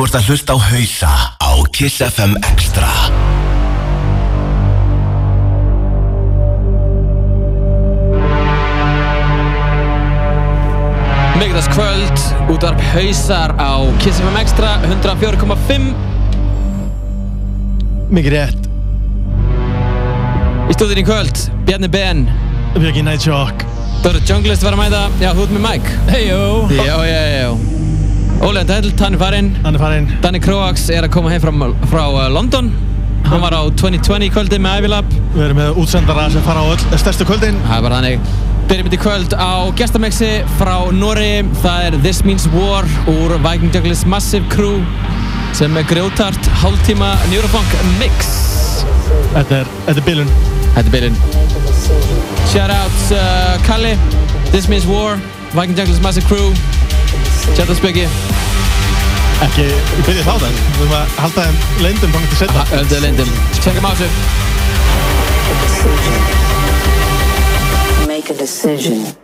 Þú ert að hlusta á hausa á Kiss FM Extra. Mikdaskvöld, útvarp hausar á Kiss FM Extra 104.5 Mikið rétt. Í stúðin í kvöld, Bjarni Ben. Björki Night Shock. Dóri Junglist var að mæta, já þú ert með Mike Hejó Já, já, já Ólega Dæll, hann er farinn. Hann er farinn. Danny Kroax er að koma heim frá, frá uh, London. Hann var á 2020 kvöldi með Ævilab Við erum með útsendara sem fara á öll stærstu kvöldin. Það er bara þannig. Byrjum við í kvöld á gestamexi frá Nóri Það er This Means War úr Viking Douglas Massive Crew sem er grjótart hálftíma Neurofunk mix. Þetta er, þetta er bilun. Þetta er byrjun Shout out uh, Kalli. This Means War Viking Douglas Massive Crew Spöggi Ekki, ég byrja þá þann Við erum að halda þeim leyndum fangast til setja Öldu lindum Tjekkum á þessu Make a decision.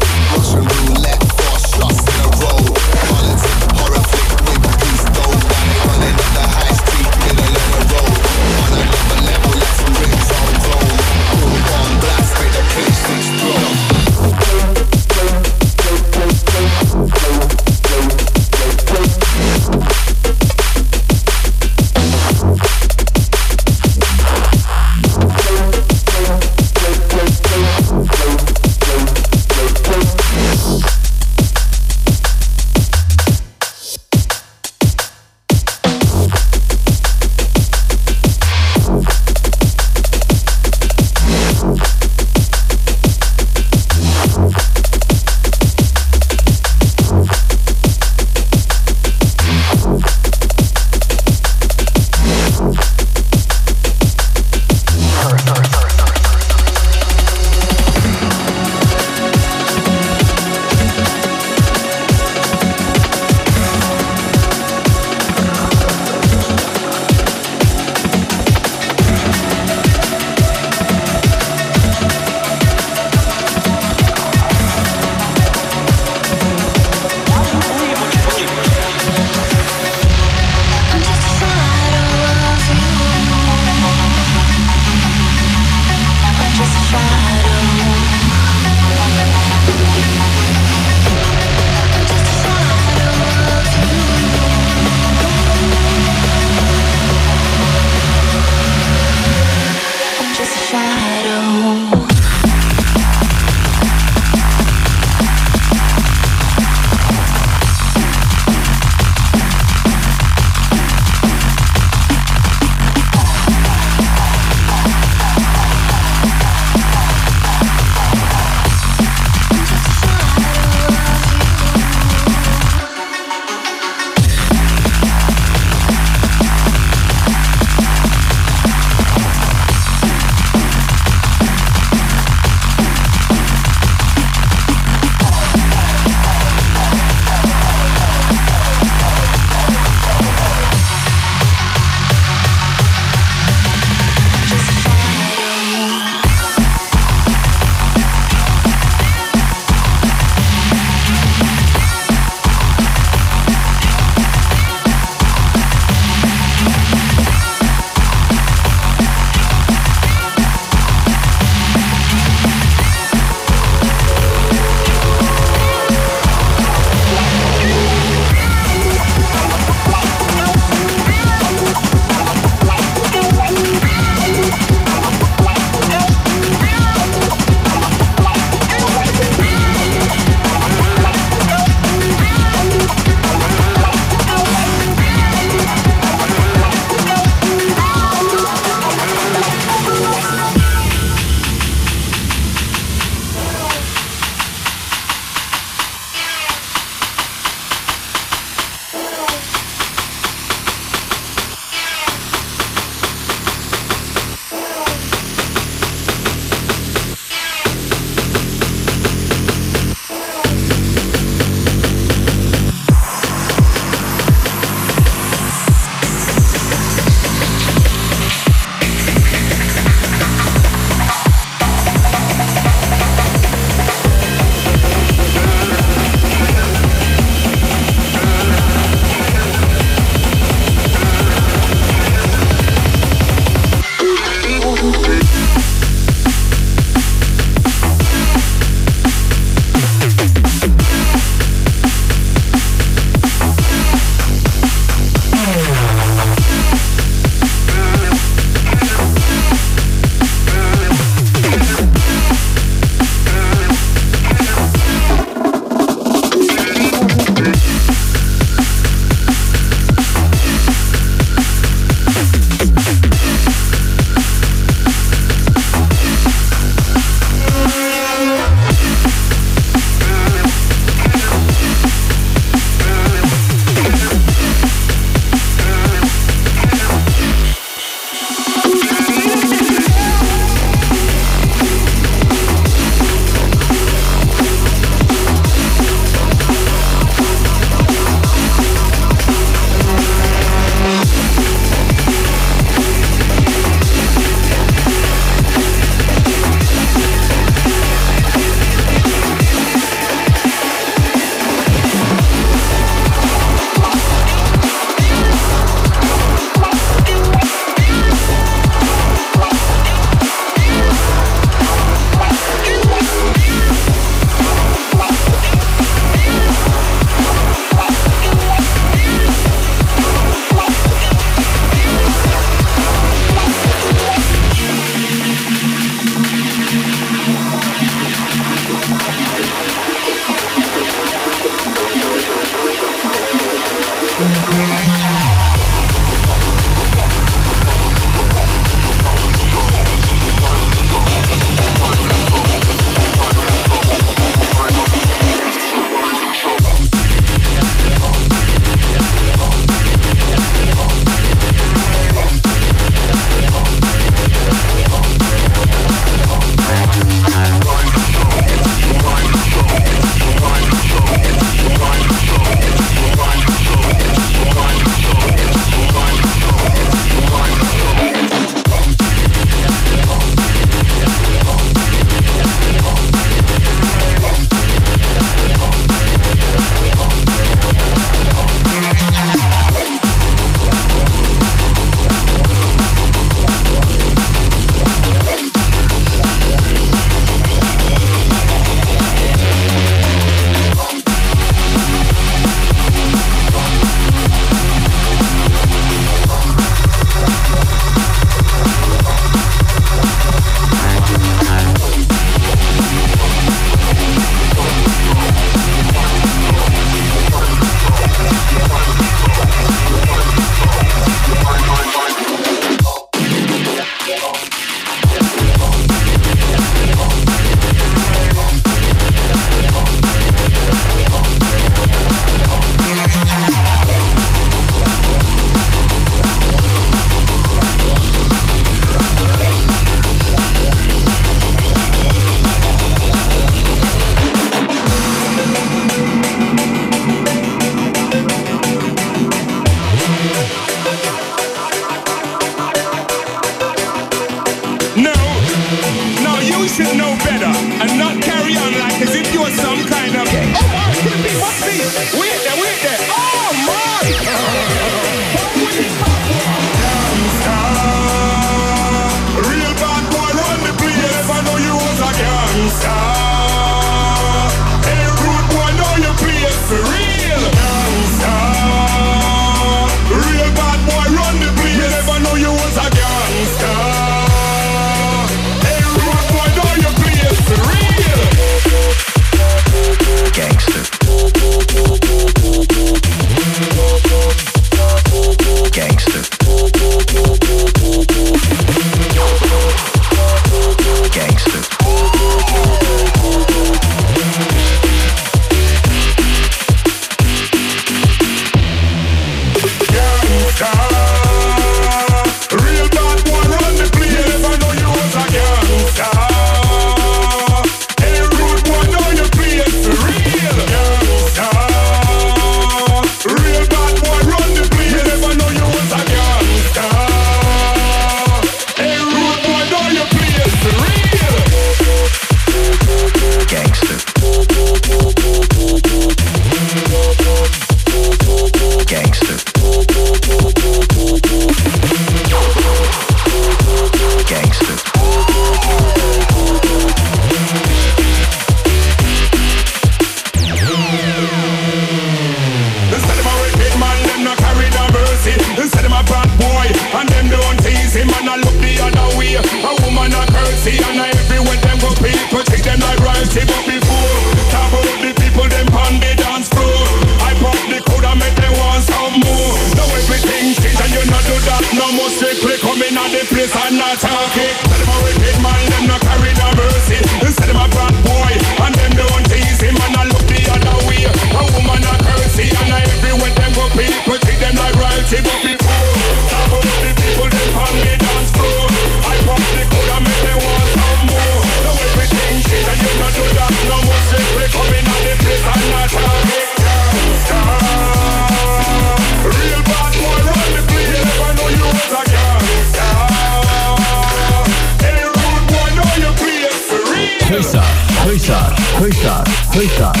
Hausar,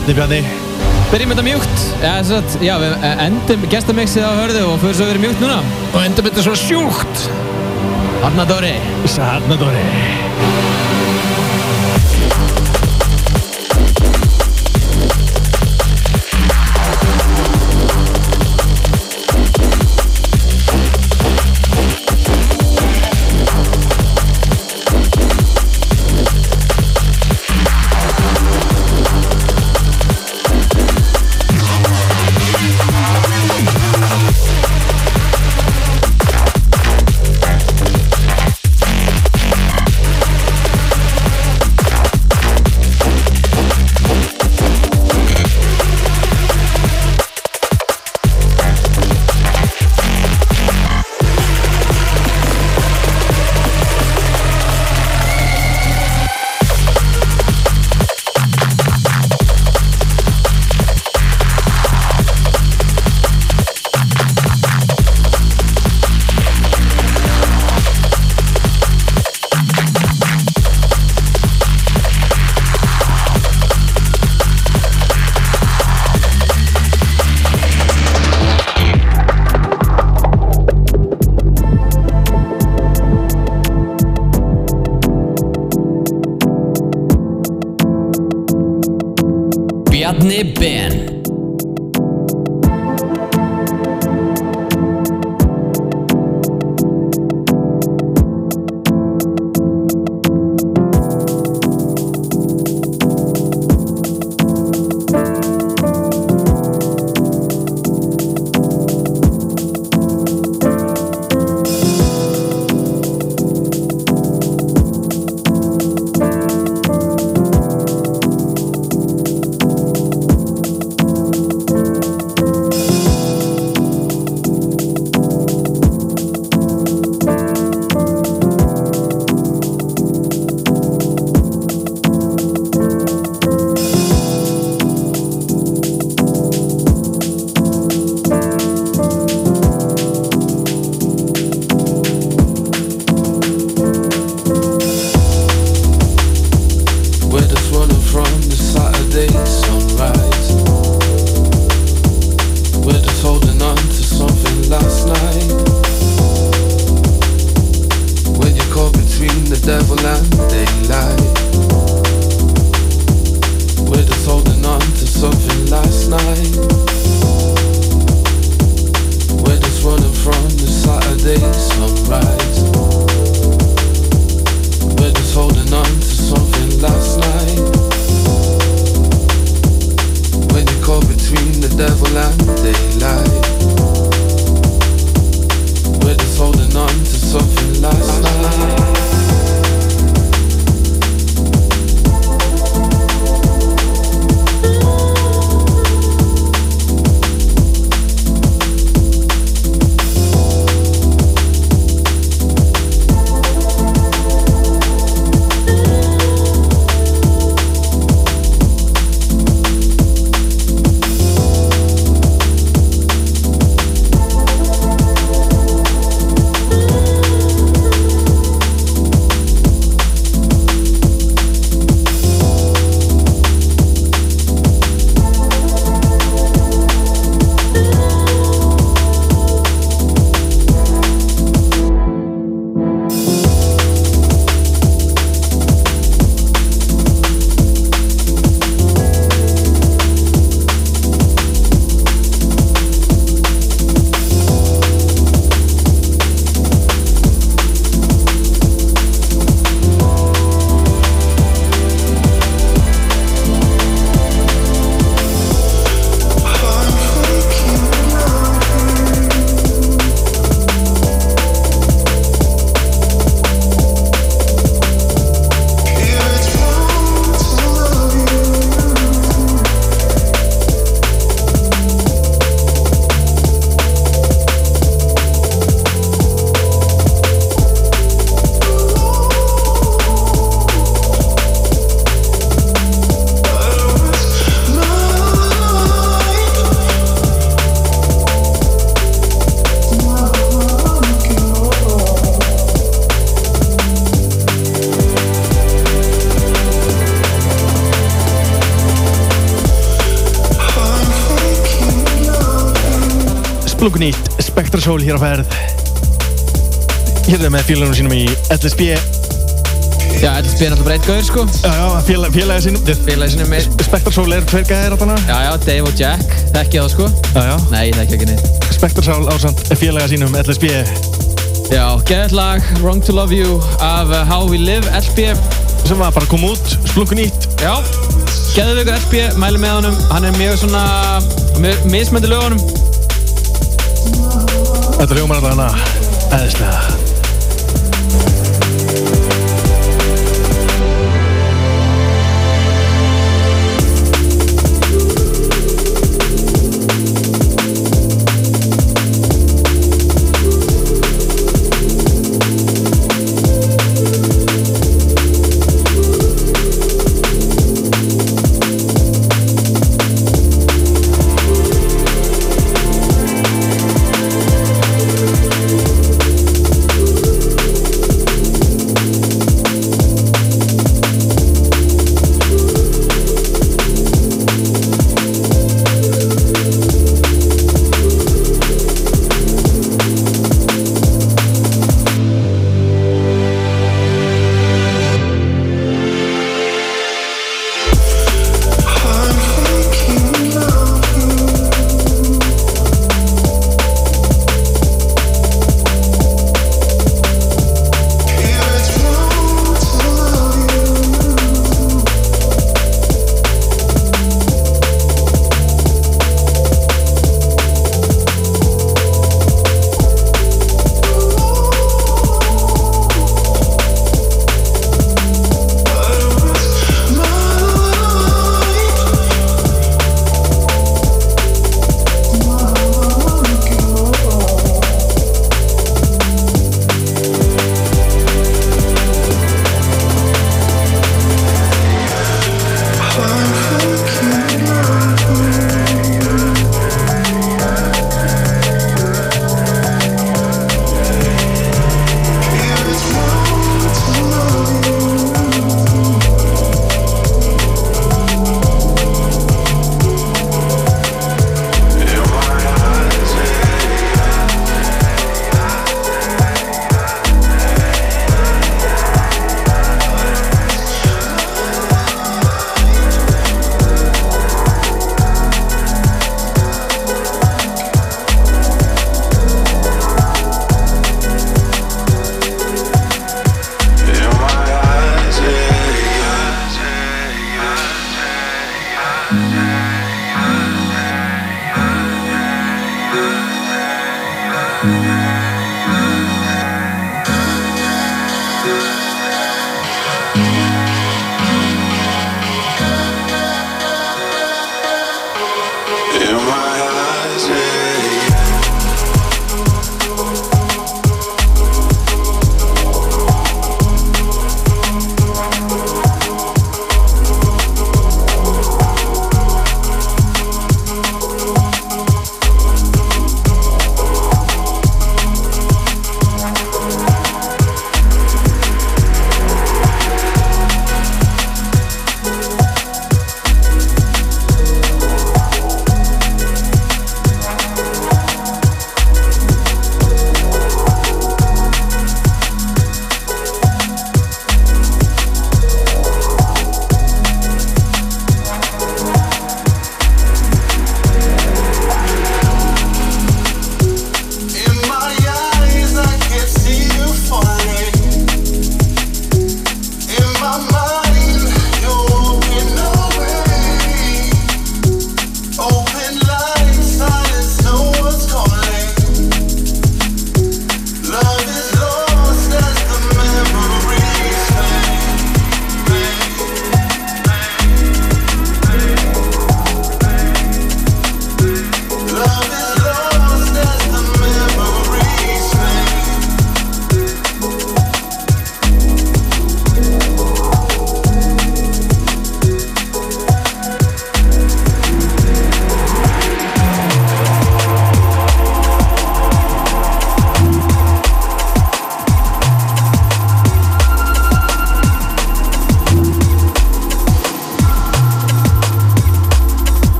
vatni Bjarni. Byrjum þetta mjúkt, já, satt, já við endum gestamixið á hörðu og fyrir svo verið mjúkt núna. Og endum þetta svo sjúkt. Arnardóri. Arnardóri. Splunkunýtt Spectra Soul hér á ferð. Hér er með félagunum sínum í LSB Já, LSB er eitt gauður sko. Já, já, félag, félagið sínum. Þið- Félagi sinni með Spectra Soul er tveir gæðir þarna. Já, já, Dave og Jack. Þekki það sko? Já, já. Nei, ég þekki ekki neitt. Spectra Soul ásand félaga sínum LSB Já, geðið lag Wrong to Love You af uh, How We Live LB sem var bara að koma út Splunkunýtt Já. Geðið ykkur LB, mæli með honum. Hann er mjög svona mismöndi lögunum Þetta hljómar þetta hana Æðislega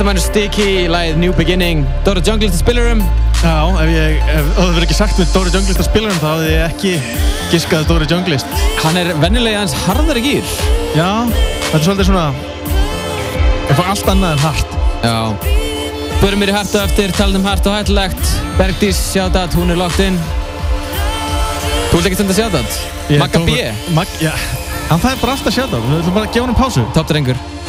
Listamænu Sticky í lagið New Beginning Dóra Jungle til spilurum Já, ef ég, ef það verður ekki sagt með Dóri Junglist að spila um þá hafði ég ekki giskað Dóri Junglist. Hann er vennilega hans harðari gýr Já, þetta er svolítið svona, eitthvað allt annað en hart. Já Börum mér í hart og eftir, talað um hart og hættulegt Bergdís, sjátat, hún er lókt inn Þú vilt ekki sjátat? Ég Magga B, Mag, já, hann fær bara alltaf á, við ætlum bara að gefa hann pásu. toppdrengur Thank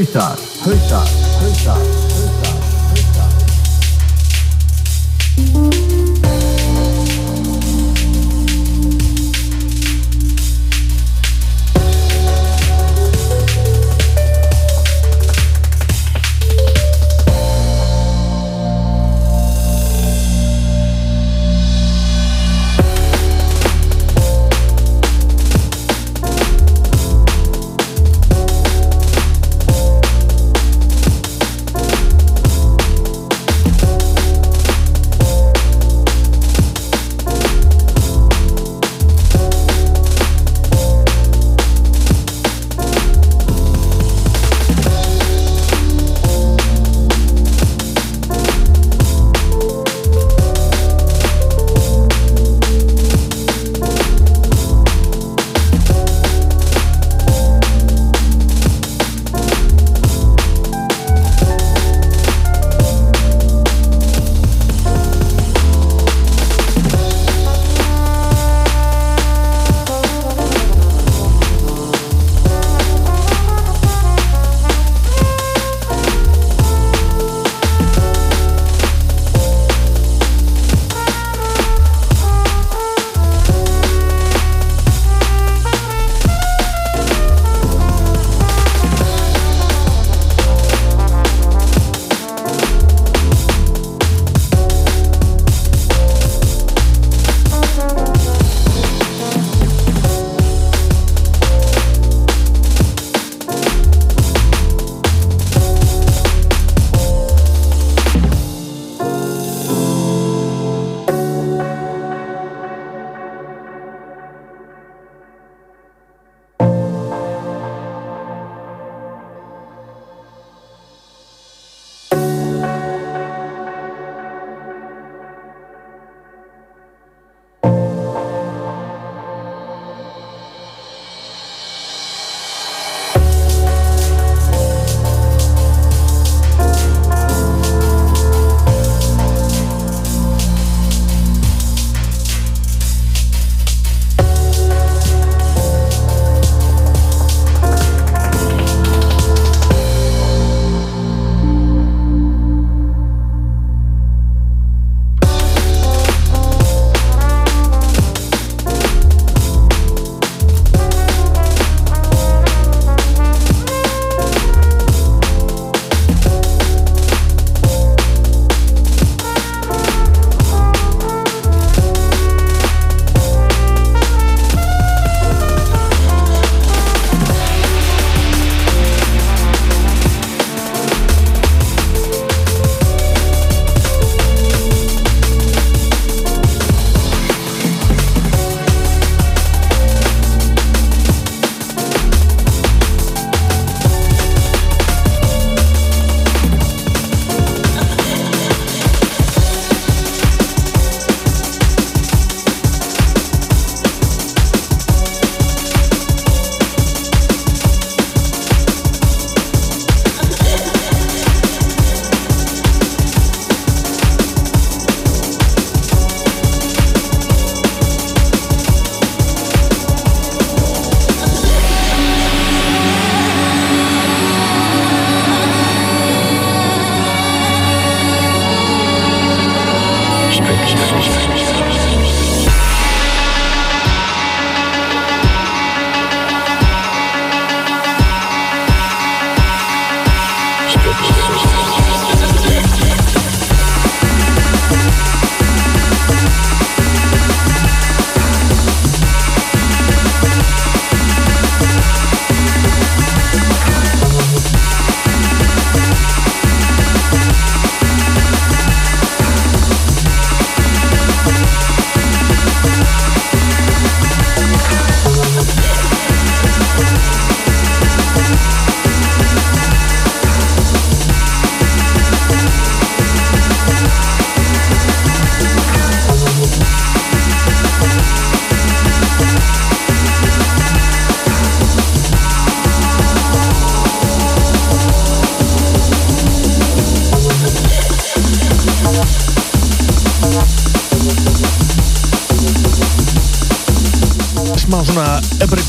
hausar,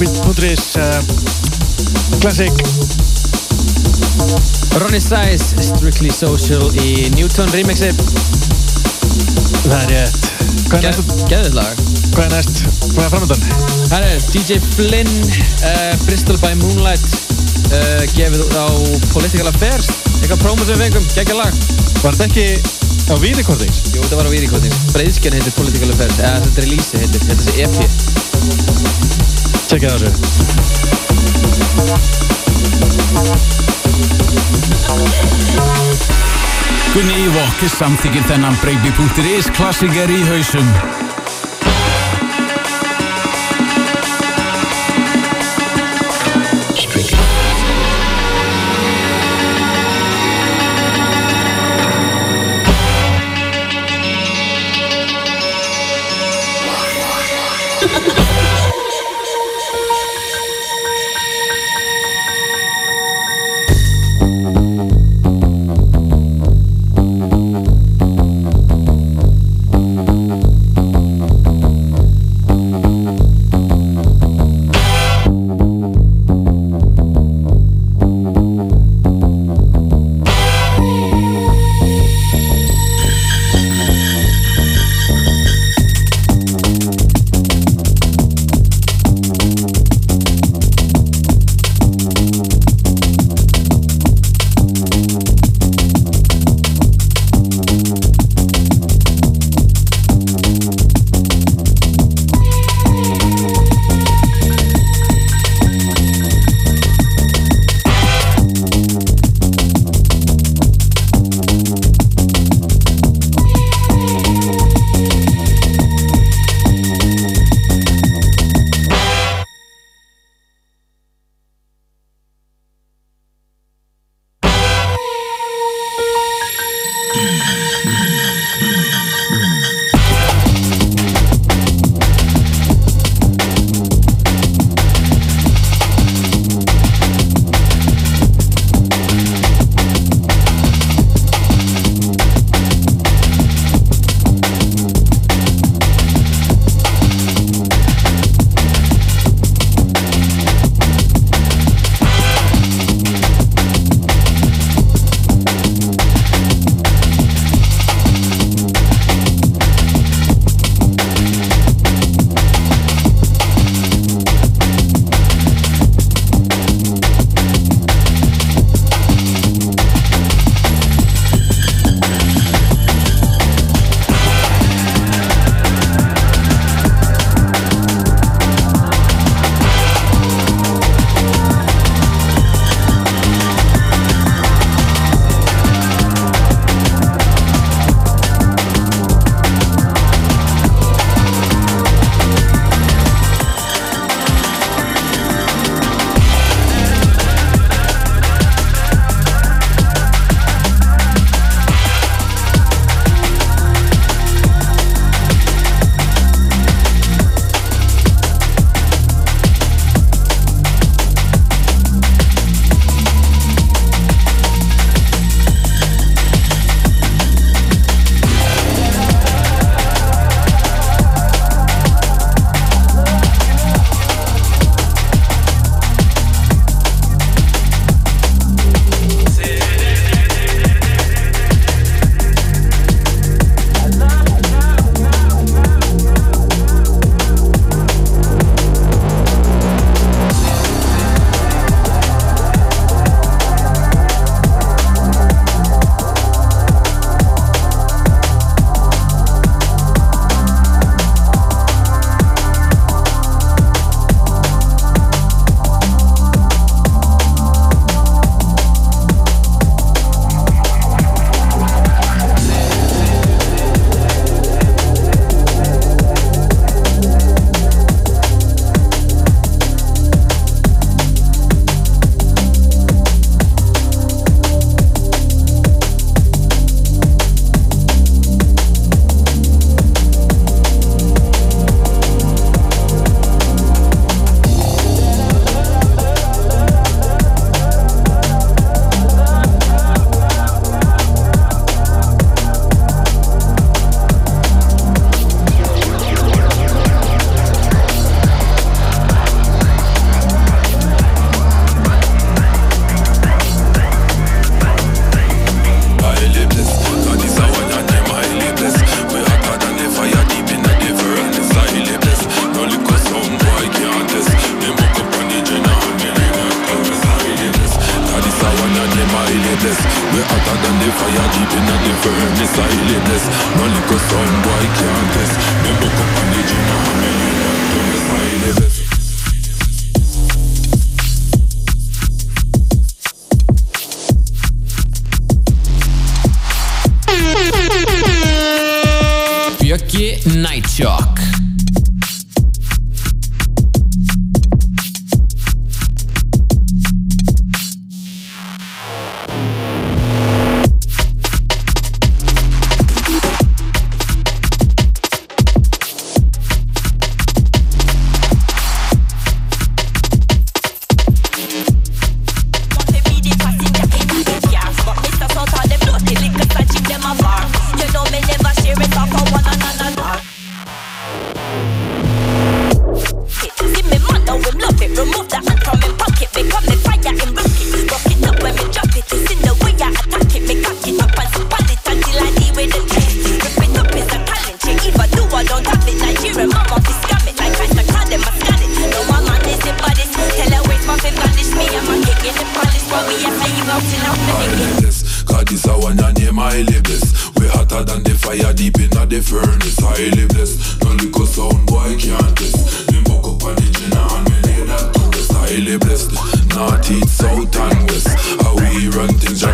breakbeat.is uh, Classic Ronnie Size, Strictly Social í Newton remixi Það er rétt Hvað er næst? Geðið lag Hvað er næst? Hvað er framöndan? Það er DJ Flynn, uh, Bristol by Moonlight uh, gefið á Political Affairs eitthvað prómo sem við fengum, geggja lag Var þetta ekki á Vírikorting? Jú, þetta var á Vírikotning Breiðskjörn heitir Political Affairs eða þetta er release heitir, þetta er EP Tjekkja það þessu Gunni Ívokk samþykir þennan breakbeat.is klassiker í hausum.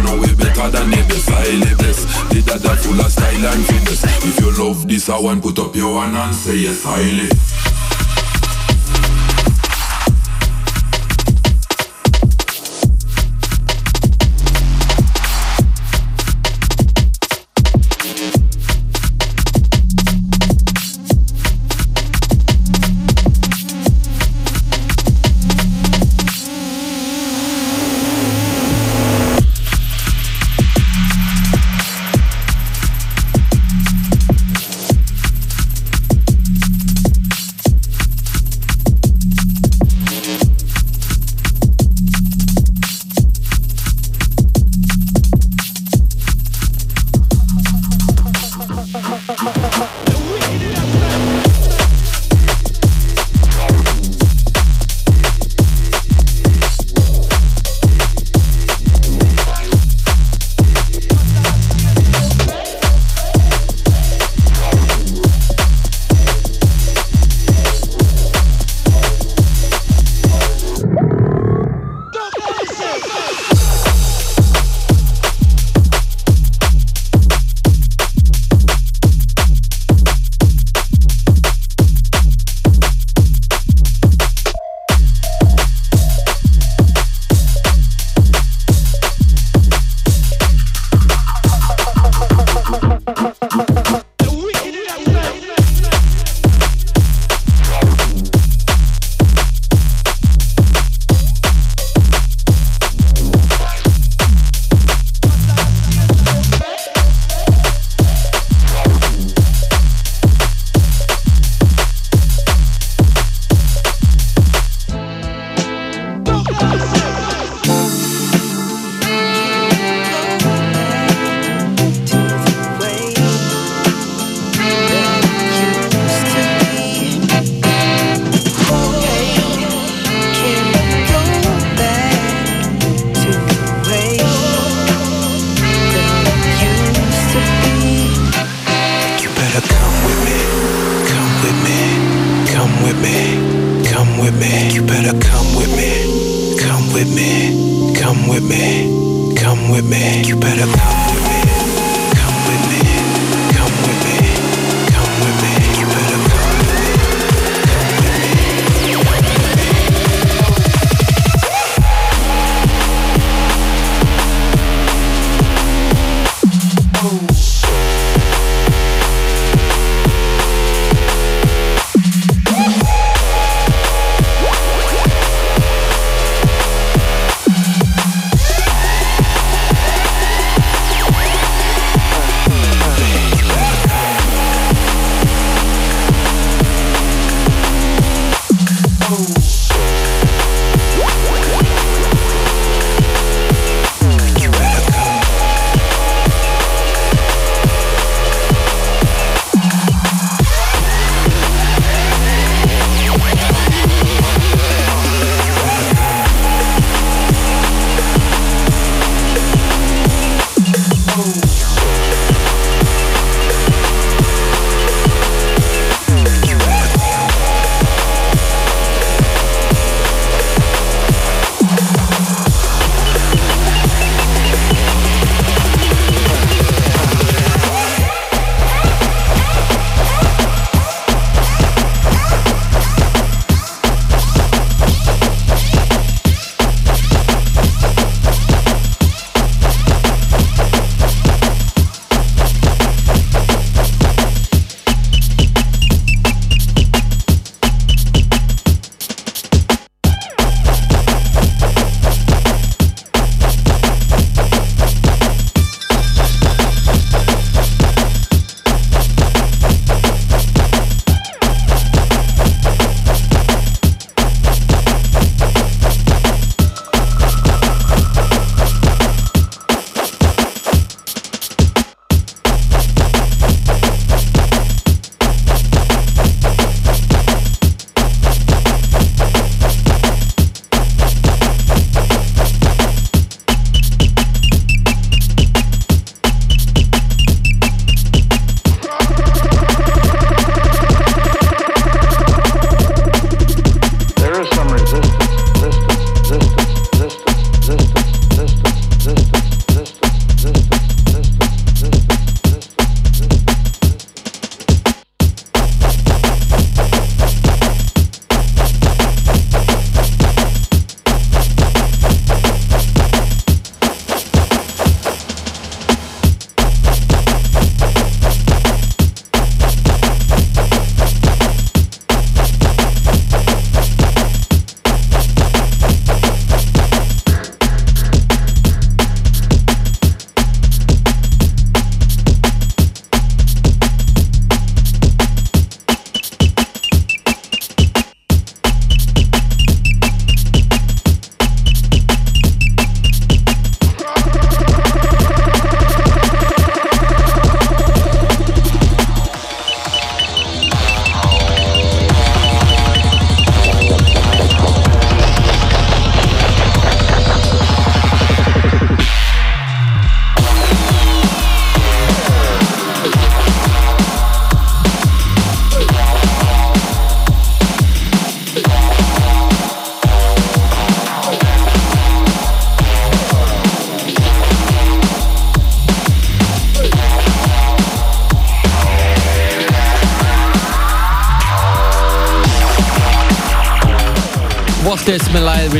know we better than the best I live this, the dada full of style and fitness. If you love this, I want put up your hand and say yes, highly.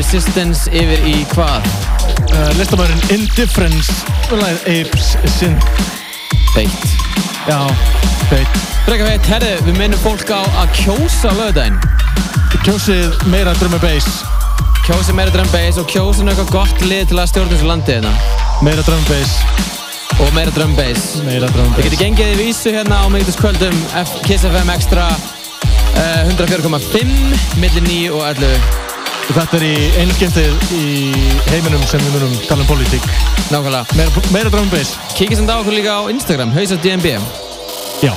Resistance yfir í hvað? uh, Listamæðurinn Indifference. Lagið Apes Sin Beitt. Já, feit Frekar feitt, herðu, við minnum fólk á að kjósa lögudaginn Kjósið meira and bass. Kjósa meira drum bass og um eitthvað gott lið til að stjórna þessu landi hérna. Meira and bass. Og meira drum bass. Meira drum and Þið getur bass. gengið í vísu hérna á miðgutaskvöldum F- Kiss FM Extra uh, 104,5 millir 9 og 11 Þetta er í einu skemmtið í heiminum sem við munum tala um pólitík. Nákvæmlega. Meira, meira bass. Kíkja samt á okkur líka á Instagram, hausast DNB Já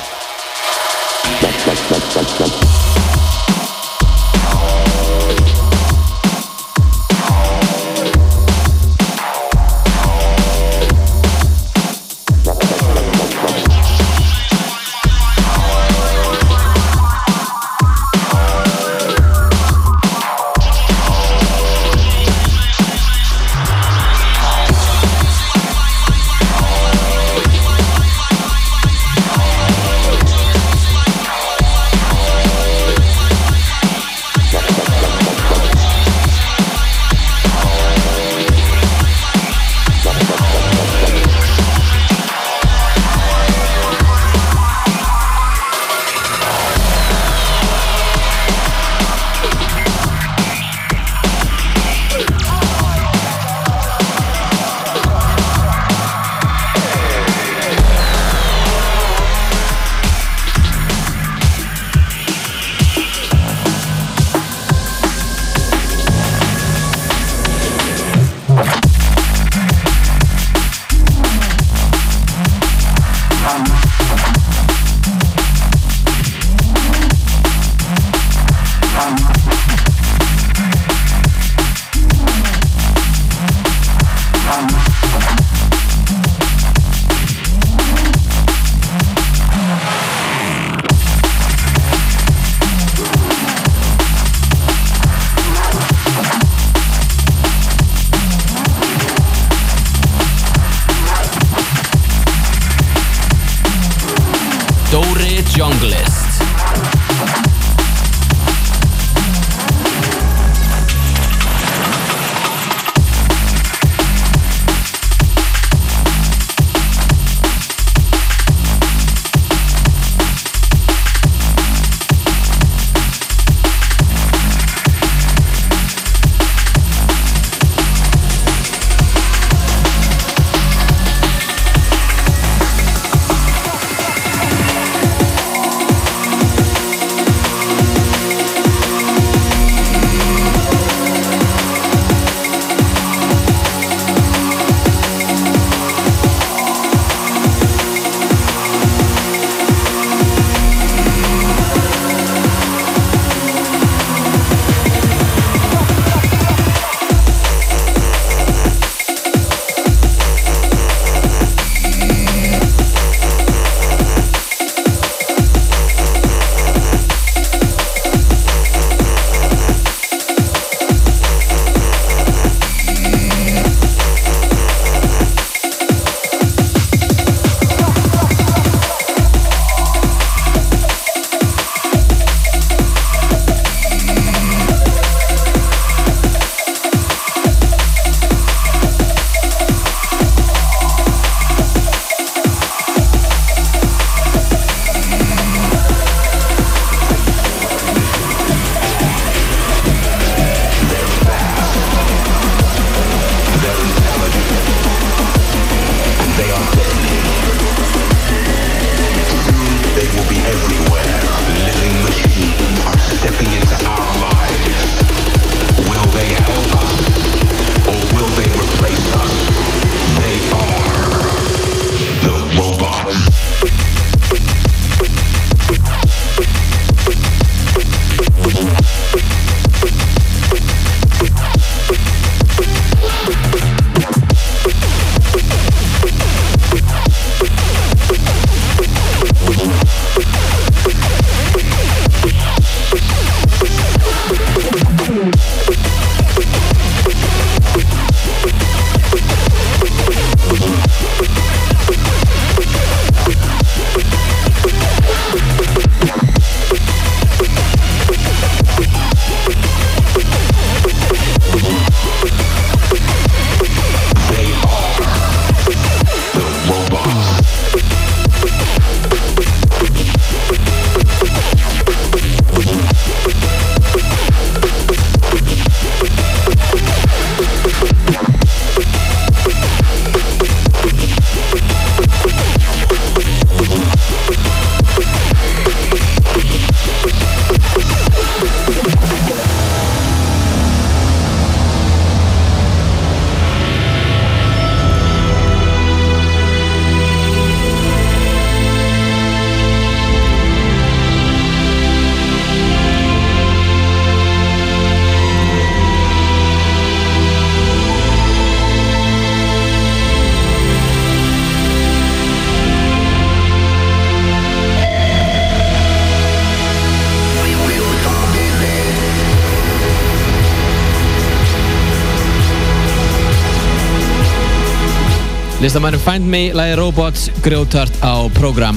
Listamæður Find Me, lagi Robots, grjótart á program.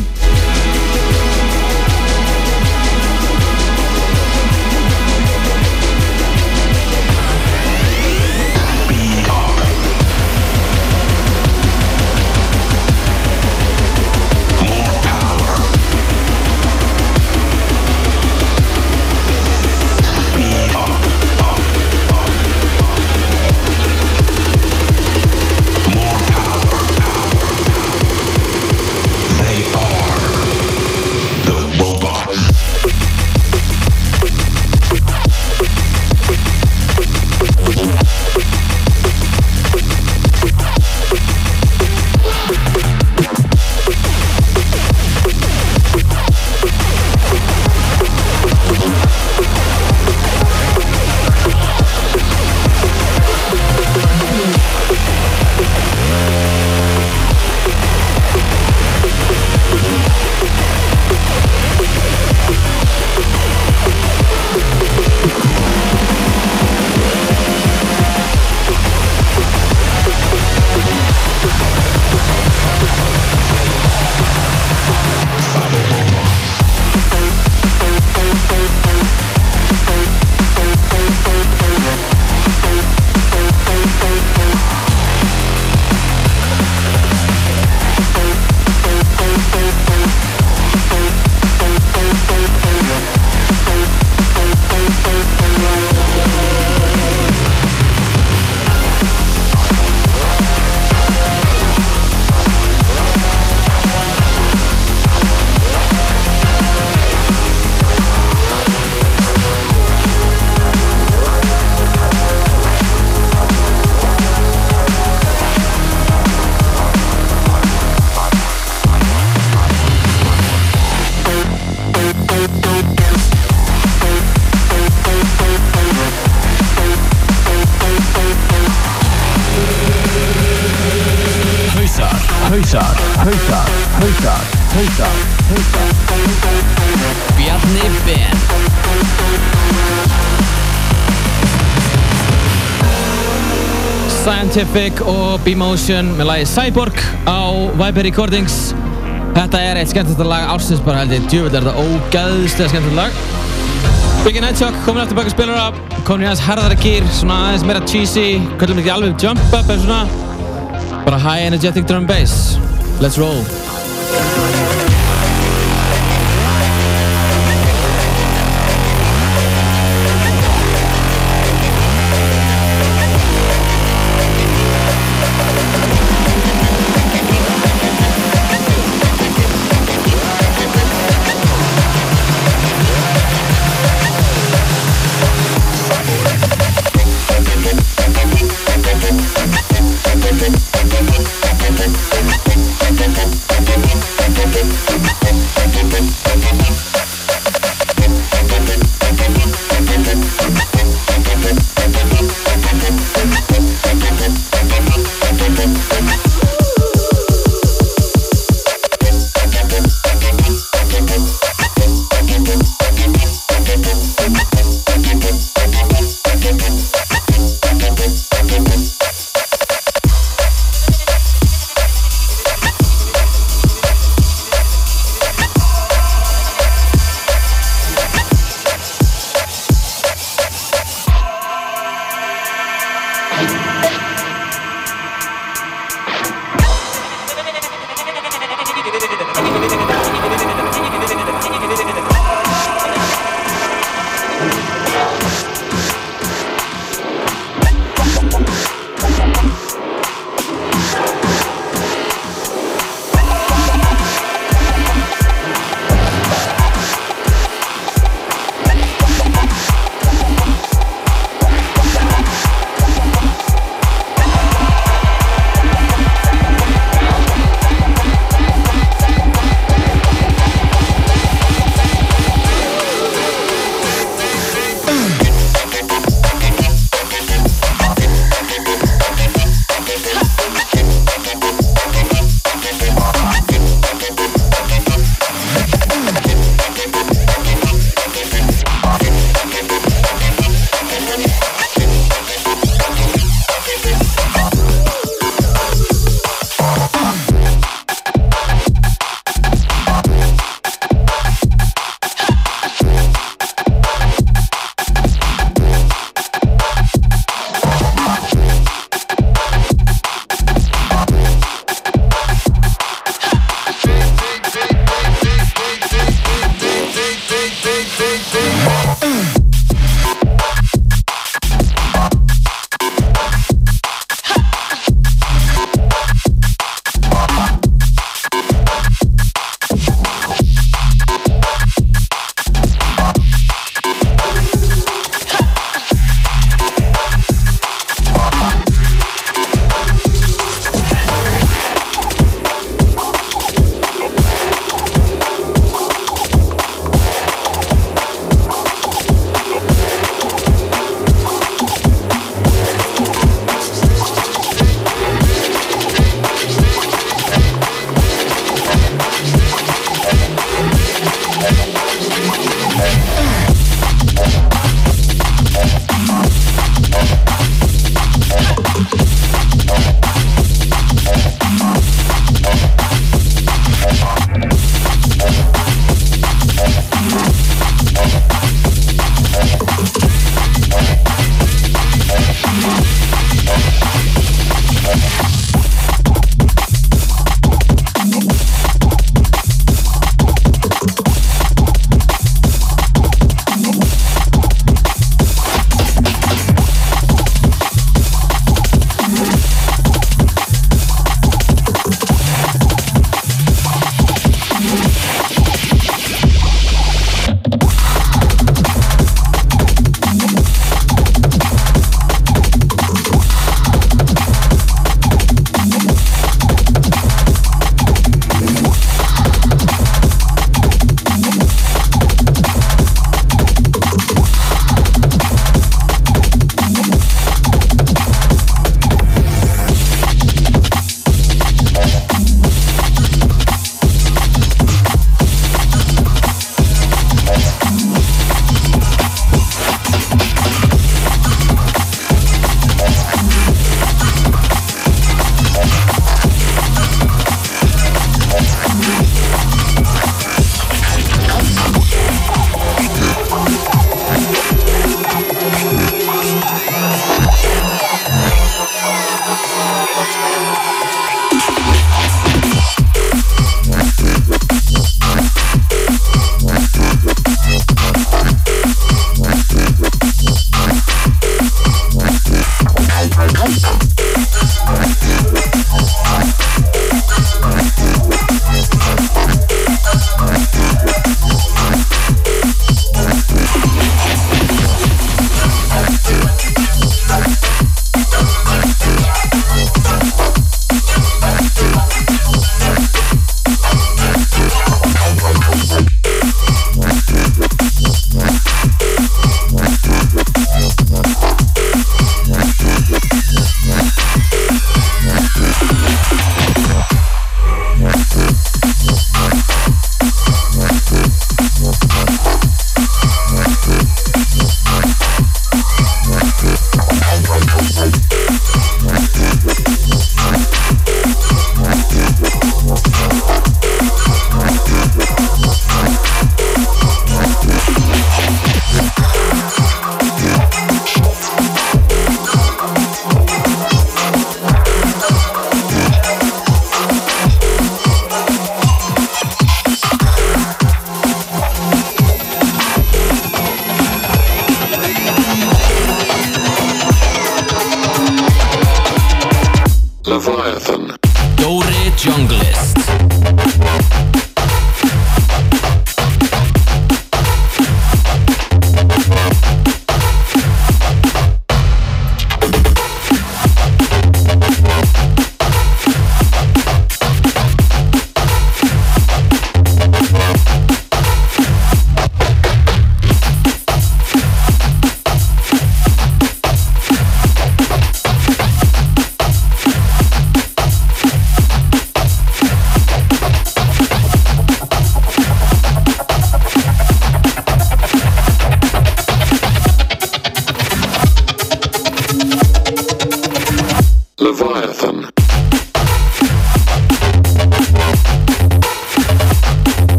Hausar, hausar, hausar, hausar, hausar, Bjarni Ben. Scientific og B-Motion með lagi Cyborg á Viper Recordings. Þetta er eitt skemmtilegt lag ársins bara held ég. Djúvill er þetta ógæðslega skemmtilegt lag. Biggie Nightshock komin eftir baka spilara komin í aðeins harðara gýr svona aðeins meira cheesy. Kvöldum ekki alveg jump up en svona bara high energetic drum bass. Let's roll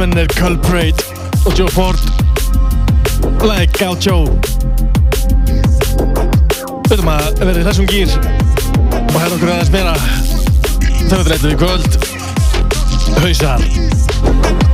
Listamennir Culprate og Joe Ford Lagi Gaucho. Við veitum að vera í þessum gýr og herra okkur aðeins meira þauðrættu í kvöld. Hausar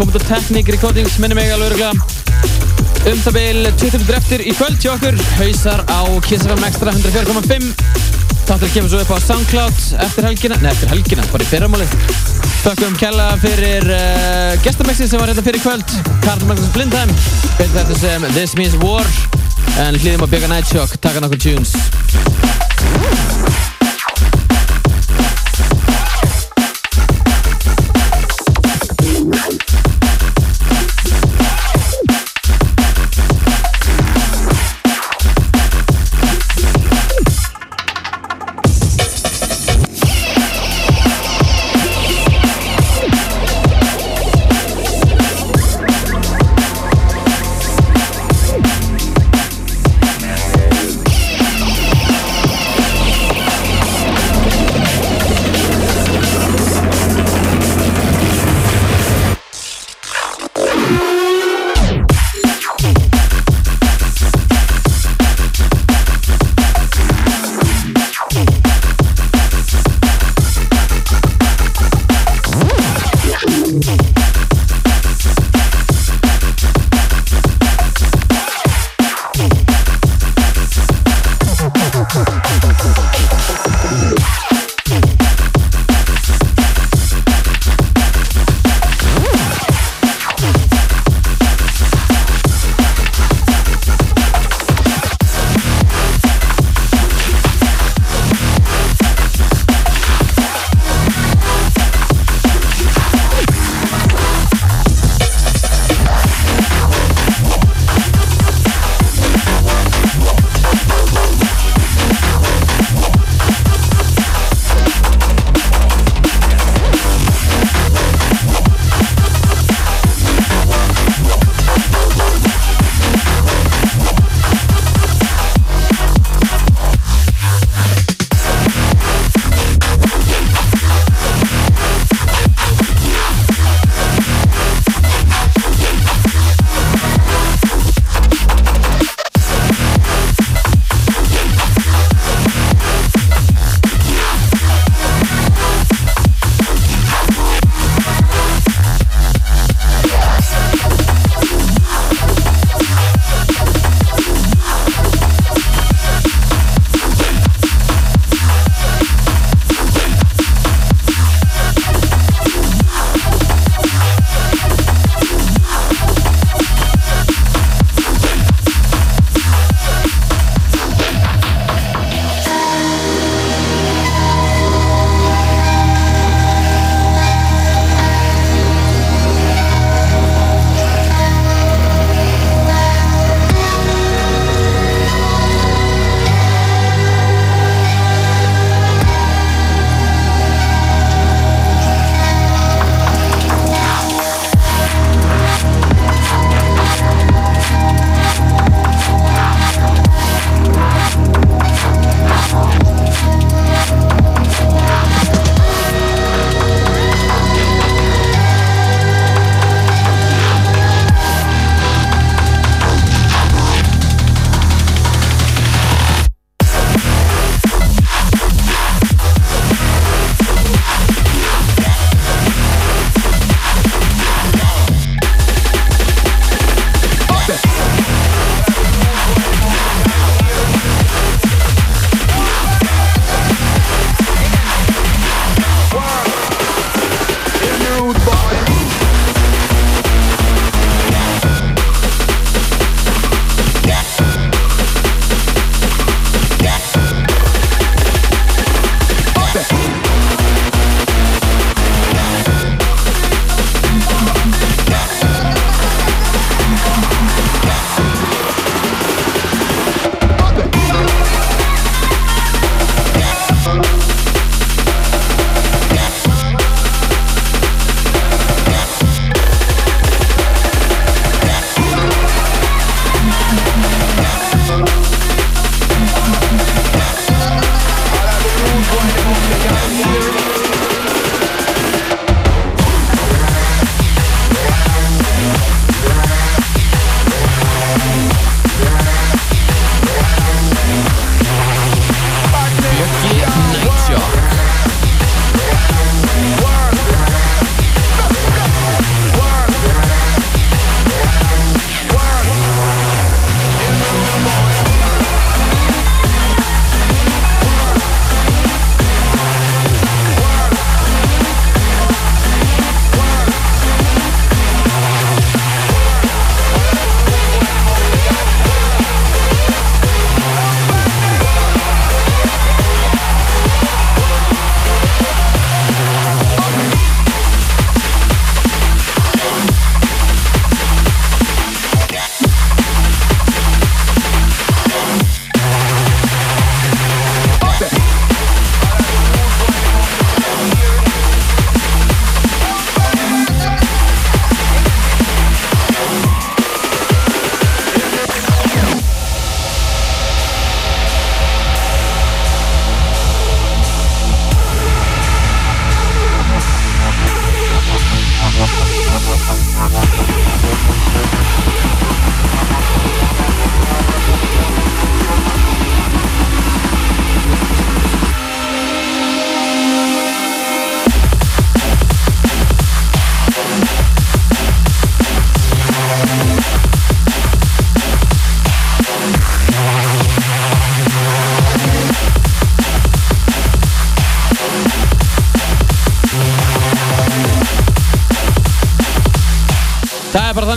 Til Technic Recordings, minni mig alveg öruglega um það bil 20 minnir eftir í kvöld hjá okkur hausar á KSFM Extra 104.5 Þáttur kemur svo upp á Soundcloud eftir helgina, nei eftir helgina, bara í fyrramáli Þakkum kella fyrir uh, gestamexi sem var hérna fyrir kvöld Karl Magnús Blindheim. Betur þetta sem This Means War en hlýðum á Björga Nightshock, taka nokkur tunes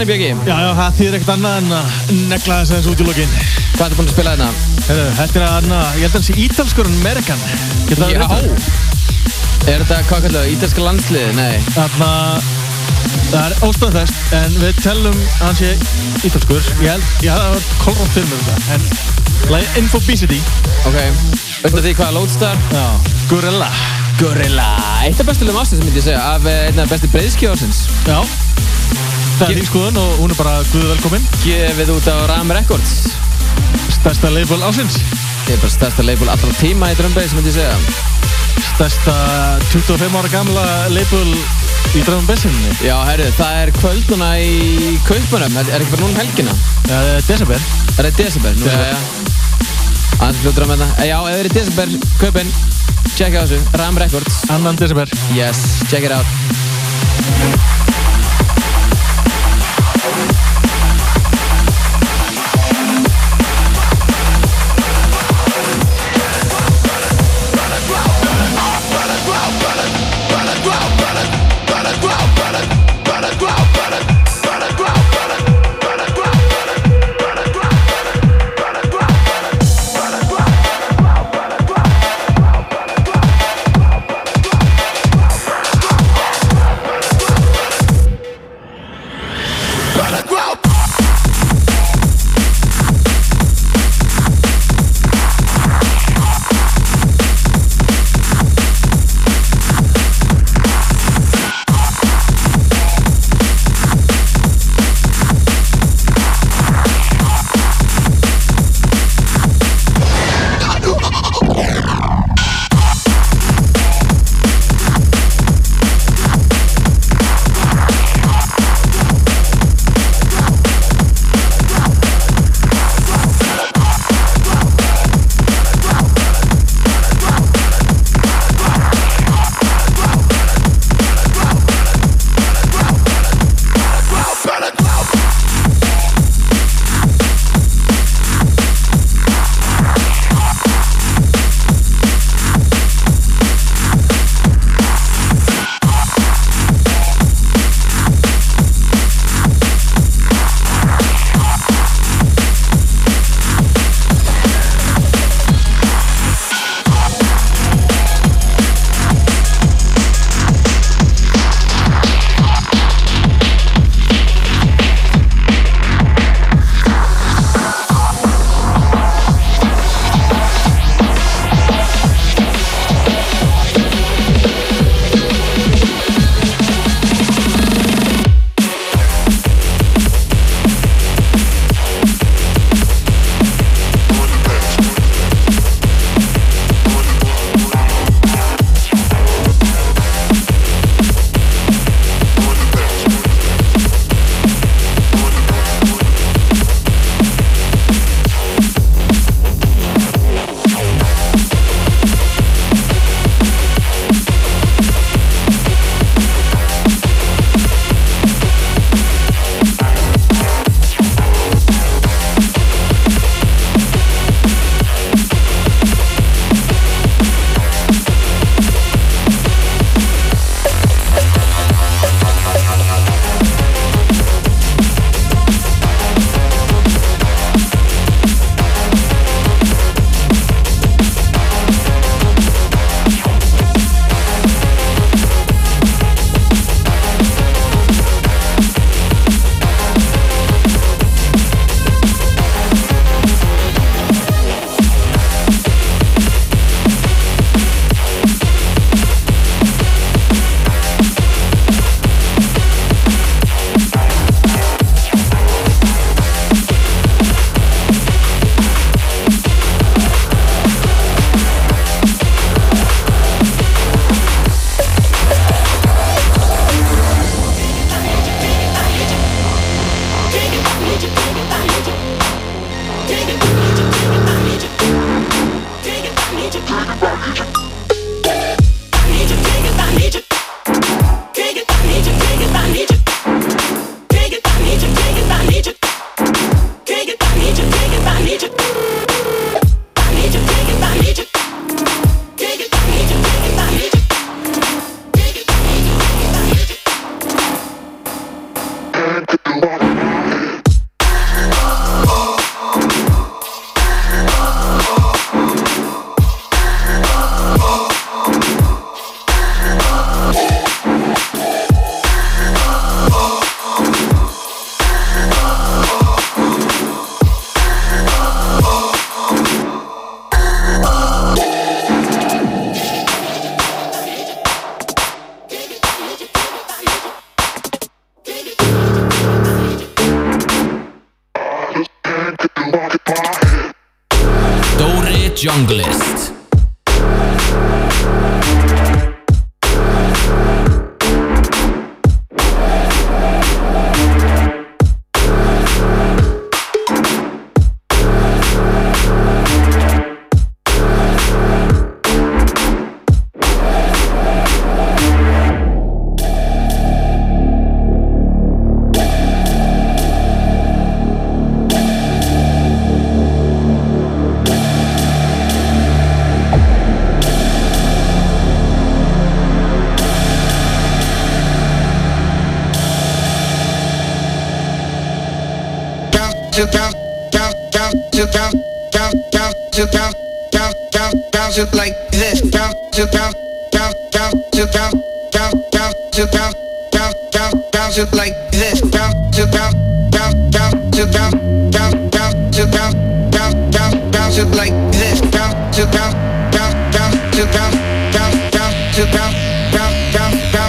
þannig Björki. Já, já, það þýðir ekkert annað en að negla þess aðeins út í lokin. Hvað ertu búinn að spila hérna? Herru, þetta er að, ég held að það sé ítalskur en Amerikan. Getur það Já. verið þetta? Er þetta, hvað kallar það, ítalska landsliði? Nei. Þarna, það er óstæðfest, en við tellum að hann sé ítalskur. Ég held, ég held að það var kolrátt fyrir mér þetta, en lagi Infobesity. Ok. Veistu því hvaða Lodestar? Já, Gorilla. Gorilla. Eitt af bestu lögum ásins, myndi ég segja, af eh, einn af bestu breyðskju ásins. Já, það er þín skoðun og hún er bara guð velkomin. Gefið út á Ram Records. Stærsta label ásins. Ég er bara stærsta label allra tíma í drömbeis, myndi ég segja. Stærsta 25 ára gamla label í Drum Bassinni. Já, herru, það er kvöld núna í Kaupunum, er, er ekki bara núna um helgina? Já, það er December. Er það desember? Nú, Desember. já, já. Aðeins fljótur á með það. Já, ef það er desember, Kaupin, checka þessu, Ram Records. Annan December. Yes, check it out.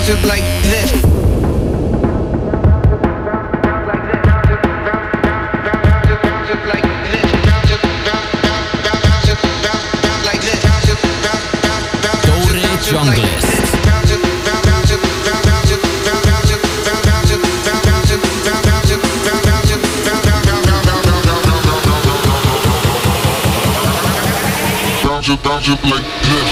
It like this. It, it like this.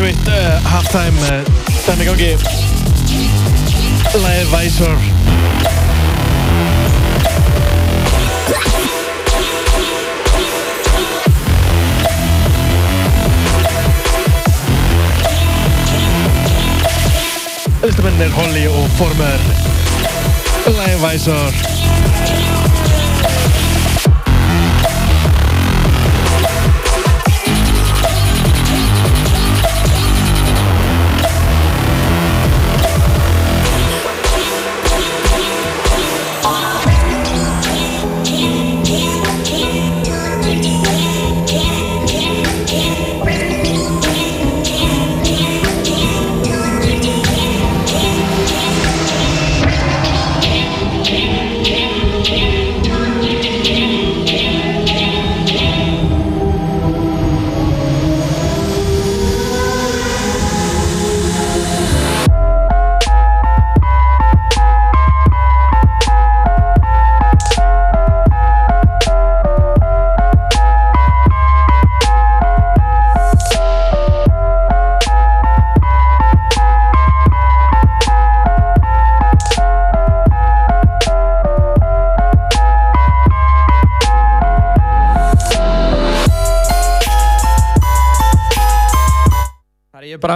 Sveitt uh, halftime uh, þannig gangi Læðir Væsor Listamennin er Holly og Former Læðir Væsor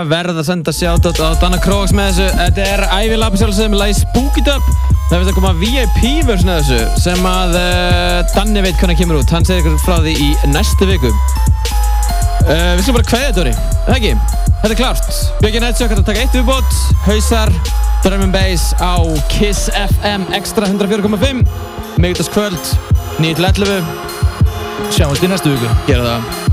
ég verð að senda shoutout á Danna Krogs með þessu. Þetta er Lab sjálfsögum með lagi Spook It Up. Það finnst að koma VIP-version af þessu sem að uh, Danni veit hvernig kemur út. Hann segir ykkur frá því í næstu viku. Uh, við slúum bara kveðið, Dóri. Það ekki? Þetta er klart. Björgin Headshock hægt að taka eitt viðbót. Hausar, Drum Bass á Kiss FM Extra 104.5. Miðgutaskvöld, 9-11. Sjáumst í næstu viku. Gera það.